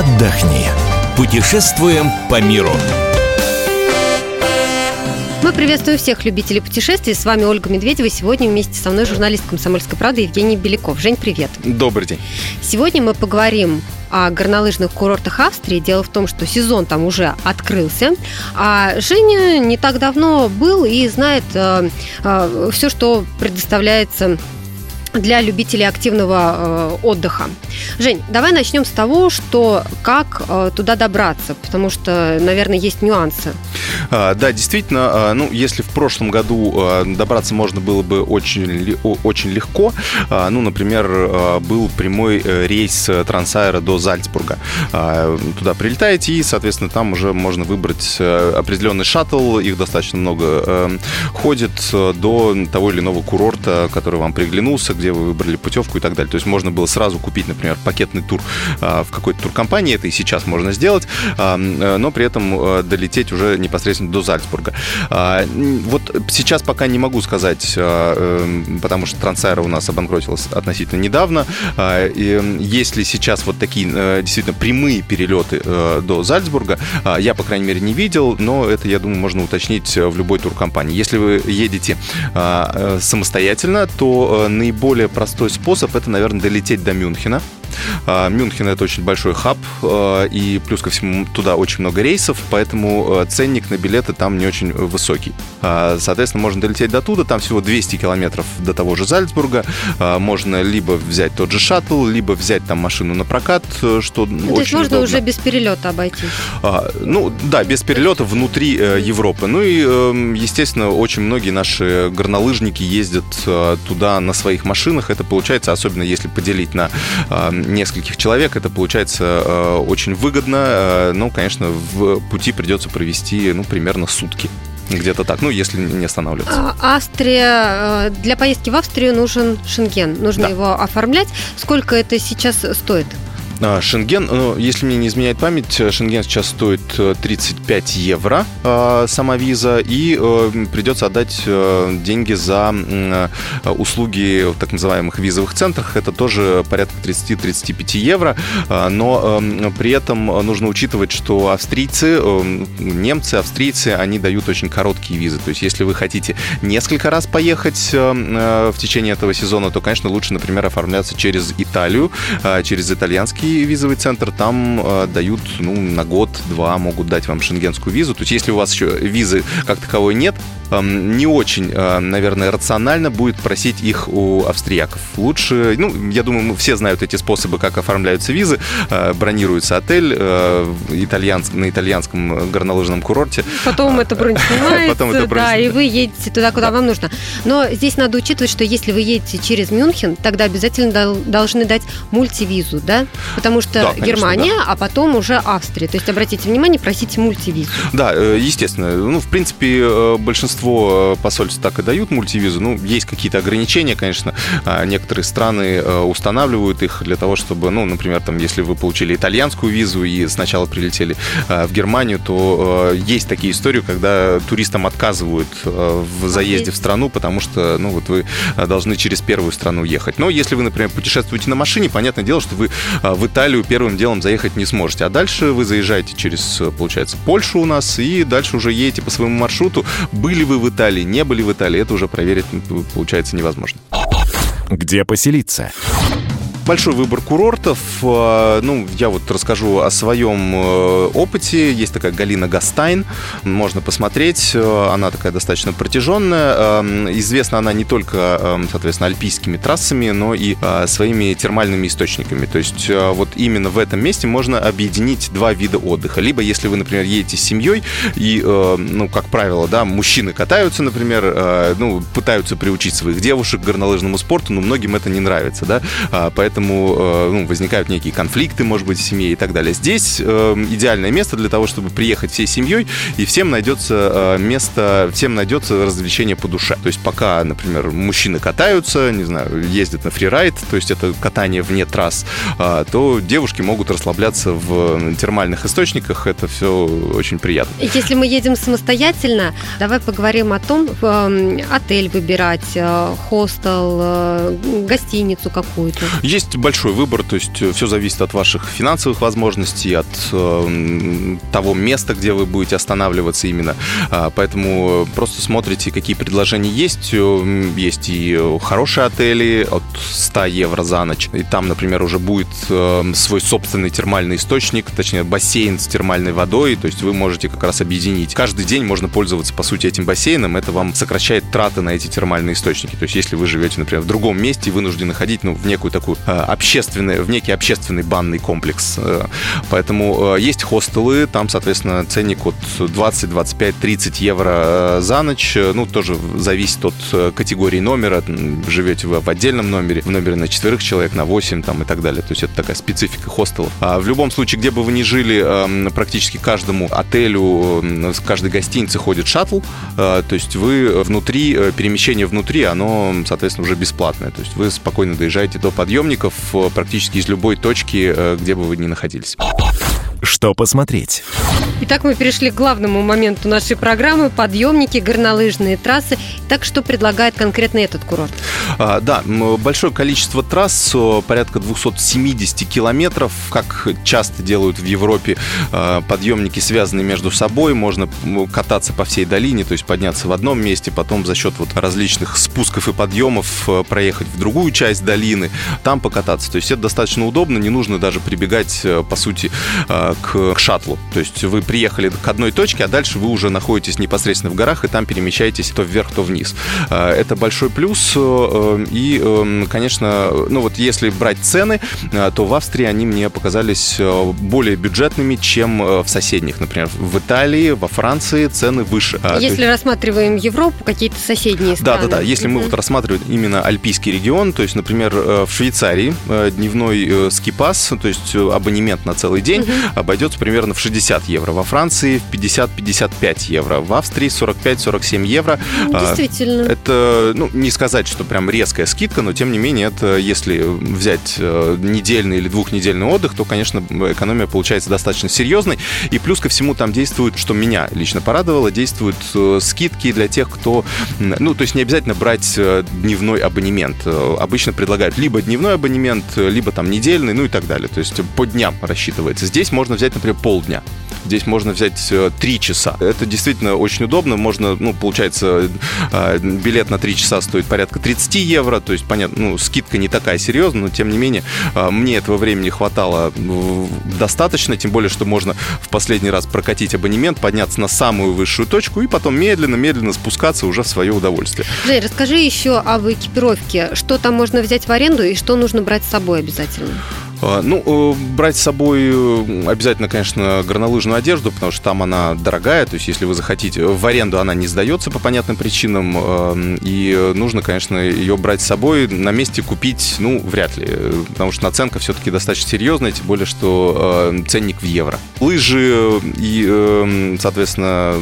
отдохни. Путешествуем по миру. Мы приветствуем всех любителей путешествий. С вами Ольга Медведева. И сегодня вместе со мной журналист «Комсомольской правды» Евгений Беляков. Жень, привет. Добрый день. Сегодня мы поговорим о горнолыжных курортах Австрии. Дело в том, что сезон там уже открылся, а Женя не так давно был и знает э, э, все, что предоставляется для любителей активного э, отдыха. Жень, давай начнем с того, что как э, туда добраться, потому что, наверное, есть нюансы. А, да, действительно, а, ну, если в прошлом году а, добраться можно было бы очень, очень легко, ну, например, был прямой э, рейс Трансайра до Зальцбурга. Туда прилетаете, и, соответственно, там уже можно выбрать э, определенный шаттл, их достаточно много э, ходит до того или иного курорта, который вам приглянулся, где вы выбрали путевку и так далее. То есть можно было сразу купить, например, пакетный тур в какой-то туркомпании, это и сейчас можно сделать, но при этом долететь уже непосредственно до Зальцбурга. Вот сейчас пока не могу сказать, эм, потому что Трансайра у нас обанкротилась относительно недавно. И если сейчас вот такие э, действительно прямые перелеты э, до Зальцбурга, я, по крайней мере, не видел, но это, я думаю, можно уточнить в любой туркомпании. Если вы едете э, самостоятельно, то наиболее более простой способ это, наверное, долететь до Мюнхена. А, Мюнхен это очень большой хаб, а, и плюс ко всему туда очень много рейсов, поэтому а, ценник на билеты там не очень высокий. Соответственно, можно долететь до туда, там всего 200 километров до того же Зальцбурга. Можно либо взять тот же шаттл, либо взять там машину на прокат, что ну, очень То есть можно удобно. уже без перелета обойти? Ну, да, без перелета внутри э, Европы. Ну и, эм, естественно, очень многие наши горнолыжники ездят туда на своих машинах. Это получается, особенно если поделить на нескольких человек, это получается э, очень выгодно. Э, ну, конечно, в пути придется провести, ну, примерно сутки. Где-то так, ну, если не останавливаться. А, Австрия, э, для поездки в Австрию нужен шенген, нужно да. его оформлять. Сколько это сейчас стоит? Шенген, ну, если мне не изменяет память, Шенген сейчас стоит 35 э, евро а, сама виза, и э, придется отдать э, деньги за услуги в так называемых визовых центрах. Это тоже порядка 30-35 евро, но при этом нужно учитывать, что австрийцы, немцы, австрийцы, они дают очень короткие визы. То есть, если вы хотите несколько раз поехать в течение этого сезона, то, конечно, лучше, например, оформляться через Италию, через визовый центр, там э, дают ну, на год-два, могут дать вам шенгенскую визу. То есть если у вас еще визы как таковой нет, Эм, не очень, э, наверное, рационально будет просить их у австрияков. Лучше, ну, я думаю, мы все знают эти способы, как оформляются визы. Э, бронируется отель э, итальянск, на итальянском горнолыжном курорте. Потом это бронь снимается, Потом это бронь... да, и вы едете туда, куда да. вам нужно. Но здесь надо учитывать, что если вы едете через Мюнхен, тогда обязательно должны дать мультивизу, да? Потому что да, конечно, Германия, да. а потом уже Австрия. То есть обратите внимание, просите мультивизу. Да, естественно. Ну, в принципе, большинство большинство э, посольств так и дают мультивизу. Ну, есть какие-то ограничения, конечно. А, некоторые страны э, устанавливают их для того, чтобы, ну, например, там, если вы получили итальянскую визу и сначала прилетели э, в Германию, то есть такие истории, когда туристам отказывают в заезде в страну, потому что, ну, вот вы должны через первую страну ехать. Но если вы, например, путешествуете на машине, понятное дело, что вы в Италию первым делом заехать не сможете. А дальше вы заезжаете через, получается, Польшу у нас, и дальше уже едете по своему маршруту. Были вы в Италии, не были в Италии, это уже проверить, получается, невозможно. Где поселиться? Большой выбор курортов. А, ну, я вот расскажу о своем э, опыте. Есть такая Галина Гастайн, можно посмотреть. Э, она такая достаточно протяженная. Э, известна она не только, соответственно, альпийскими трассами, но и своими термальными источниками. То есть вот именно в этом месте можно объединить два вида отдыха. Либо если вы, например, едете с семьей и, ну, как правило, да, мужчины катаются, например, ну, пытаются приучить своих девушек к горнолыжному спорту, но многим это не нравится, да, а, поэтому поэтому э, ну, возникают некие конфликты, может быть, в семье и так далее. Здесь э, идеальное место для того, чтобы приехать всей семьей, и всем найдется э, место, всем найдется развлечение по душе. То есть пока, например, мужчины катаются, не знаю, ездят на фрирайд, то есть это катание вне трасс, то девушки могут расслабляться в термальных источниках, это все очень приятно. Если мы едем самостоятельно, давай поговорим о том, отель выбирать, хостел, гостиницу какую-то. Есть есть большой выбор, то есть все зависит от ваших финансовых возможностей, от э, того места, где вы будете останавливаться именно. А, поэтому просто смотрите, какие предложения есть. Есть и хорошие отели от 100 евро за ночь. И там, например, уже будет э, свой собственный термальный источник, точнее бассейн с термальной водой. То есть вы можете как раз объединить. Каждый день можно пользоваться, по сути, этим бассейном. Это вам сокращает траты на эти термальные источники. То есть если вы живете, например, в другом месте, вынуждены ходить ну, в некую такую э, общественную, в некий общественный банный комплекс. Э, поэтому есть хостелы, там, соответственно, ценник от 20, 25, 30 евро за ночь. Ну, тоже зависит от категории номера. Живете вы в отдельном номере, в номере на четверых человек, на 8 там, и так далее. То есть это такая специфика хостелов. А в любом случае, где бы вы ни жили, эм, практически каждому отелю, эм, каждой гостинице ходит шаттл. Э, то есть вы внутри, э, перемещение внутри, оно, соответственно, уже бесплатное. То есть вы спокойно доезжаете до подъемников э, практически из любой точки, где бы вы ни находились. Что посмотреть? Итак, мы перешли к главному моменту нашей программы – подъемники, горнолыжные трассы. Так что предлагает конкретно этот курорт? А, да, большое количество трасс, порядка 270 километров. Как часто делают в Европе а, подъемники, связаны между собой. Можно кататься по всей долине, то есть подняться в одном месте, потом за счет вот различных спусков и подъемов а, проехать в другую часть долины, там покататься. То есть это достаточно удобно, не нужно даже прибегать, а, по сути, к шаттлу. То есть вы приехали к одной точке, а дальше вы уже находитесь непосредственно в горах, и там перемещаетесь то вверх, то вниз. Э, это большой плюс. Э, и, эм, конечно, ну вот если брать цены, э, то в Австрии они мне показались более бюджетными, чем в соседних. Например, в Италии, во Франции цены выше. А, если есть... рассматриваем Европу, какие-то соседние страны. Да, да, да. Если mm-hmm. мы вот рассматриваем именно альпийский регион, то есть, например, в Швейцарии дневной скипас, то есть абонемент на целый день, mm-hmm. Обойдется примерно в 60 евро. Во Франции в 50-55 евро. В Австрии 45-47 евро. Ну, а, действительно. Это, ну, не сказать, что прям резкая скидка, но тем не менее, это если взять э, недельный или двухнедельный отдых, то, конечно, экономия получается достаточно серьезной. И плюс ко всему там действует, что меня лично порадовало, действуют э, скидки для тех, кто... Ну, то есть не обязательно брать э, дневной абонемент. Обычно предлагают либо дневной абонемент, либо там недельный, ну и так далее. То есть по дням рассчитывается. Здесь можно взять, например, полдня. Здесь можно взять 3 часа. Это действительно очень удобно. Можно, ну, получается, а, билет на 3 часа стоит порядка 30 евро. То есть, понятно, ну, скидка не такая серьезная, но тем не менее, а, мне этого времени хватало достаточно. Тем более, что можно в последний раз прокатить абонемент, подняться на самую высшую точку и потом медленно-медленно спускаться уже в свое удовольствие. Жень, расскажи еще об экипировке. Что там можно взять в аренду и что нужно брать с собой обязательно? А, ну, э, брать с собой э, обязательно, конечно, горнолыжную одежду, потому что там она дорогая, то есть если вы захотите, в аренду она не сдается по понятным причинам, э, и нужно, конечно, ее брать с собой, на месте купить, ну, вряд ли, потому что наценка все-таки достаточно серьезная, тем более, что ценник в евро. Лыжи и, соответственно,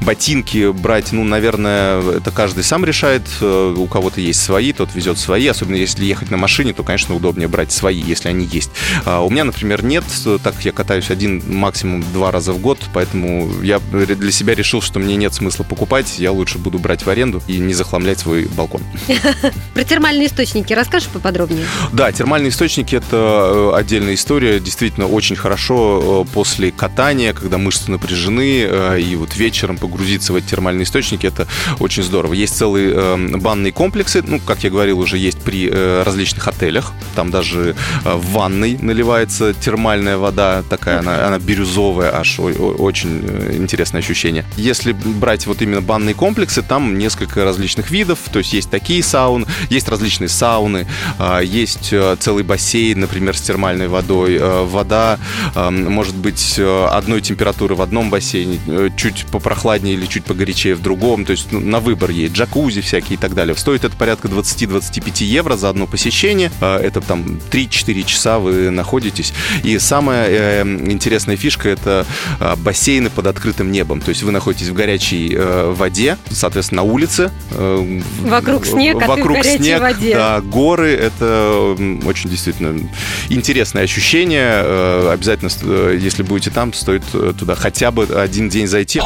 ботинки брать, ну, наверное, это каждый сам решает, у кого-то есть свои, тот везет свои, особенно если ехать на машине, то, конечно, удобнее брать свои, если они есть. А у меня, например, нет, так я катаюсь один, максимум два раза в год, поэтому я для себя решил, что мне нет смысла покупать, я лучше буду брать в аренду и не захламлять свой балкон. Про термальные источники расскажешь поподробнее? Да, термальные источники – это э, отдельная история, действительно очень хорошо э, после катания, когда мышцы напряжены, э, и вот вечером погрузиться в эти термальные источники – это очень здорово. Есть целые банные комплексы, ну, как я говорил, уже есть при различных отелях, там даже в ванной наливается термальная вода, такая она, она бирюзовая аж, очень э, интересное ощущение. Если брать вот именно банные комплексы, там несколько различных видов, то есть есть такие сауны, есть различные сауны, а, есть э, целый бассейн, например, с термальной водой. Вода может быть одной температуры в одном бассейне, чуть попрохладнее или чуть погорячее в другом, то есть ну, на выбор есть джакузи всякие и так далее. Стоит это порядка 20-25 евро за одно посещение, это там 3-4 4 часа вы находитесь. И самая э, интересная фишка – это э, бассейны под открытым небом. То есть вы находитесь в горячей э, воде, соответственно, на улице. Э, вокруг снег, вокруг а ты в горячей снег, воде. Да, горы – это очень действительно интересное ощущение. Э, обязательно, э, если будете там, стоит э, туда хотя бы один день зайти.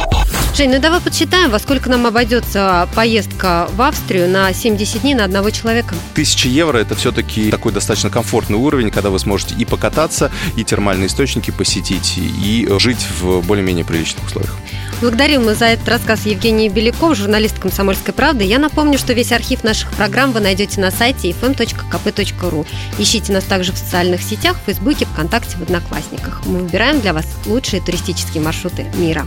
Жень, ну давай подсчитаем, во сколько нам обойдется поездка в Австрию на 70 дней на одного человека. Тысяча евро – это все-таки такой достаточно комфортный уровень, когда вы сможете и покататься, и термальные источники посетить, и жить в более-менее приличных условиях. Благодарим мы за этот рассказ Евгении Беляков, журналист «Комсомольской правды». Я напомню, что весь архив наших программ вы найдете на сайте fm.kp.ru. Ищите нас также в социальных сетях, в Фейсбуке, ВКонтакте, в Одноклассниках. Мы выбираем для вас лучшие туристические маршруты мира.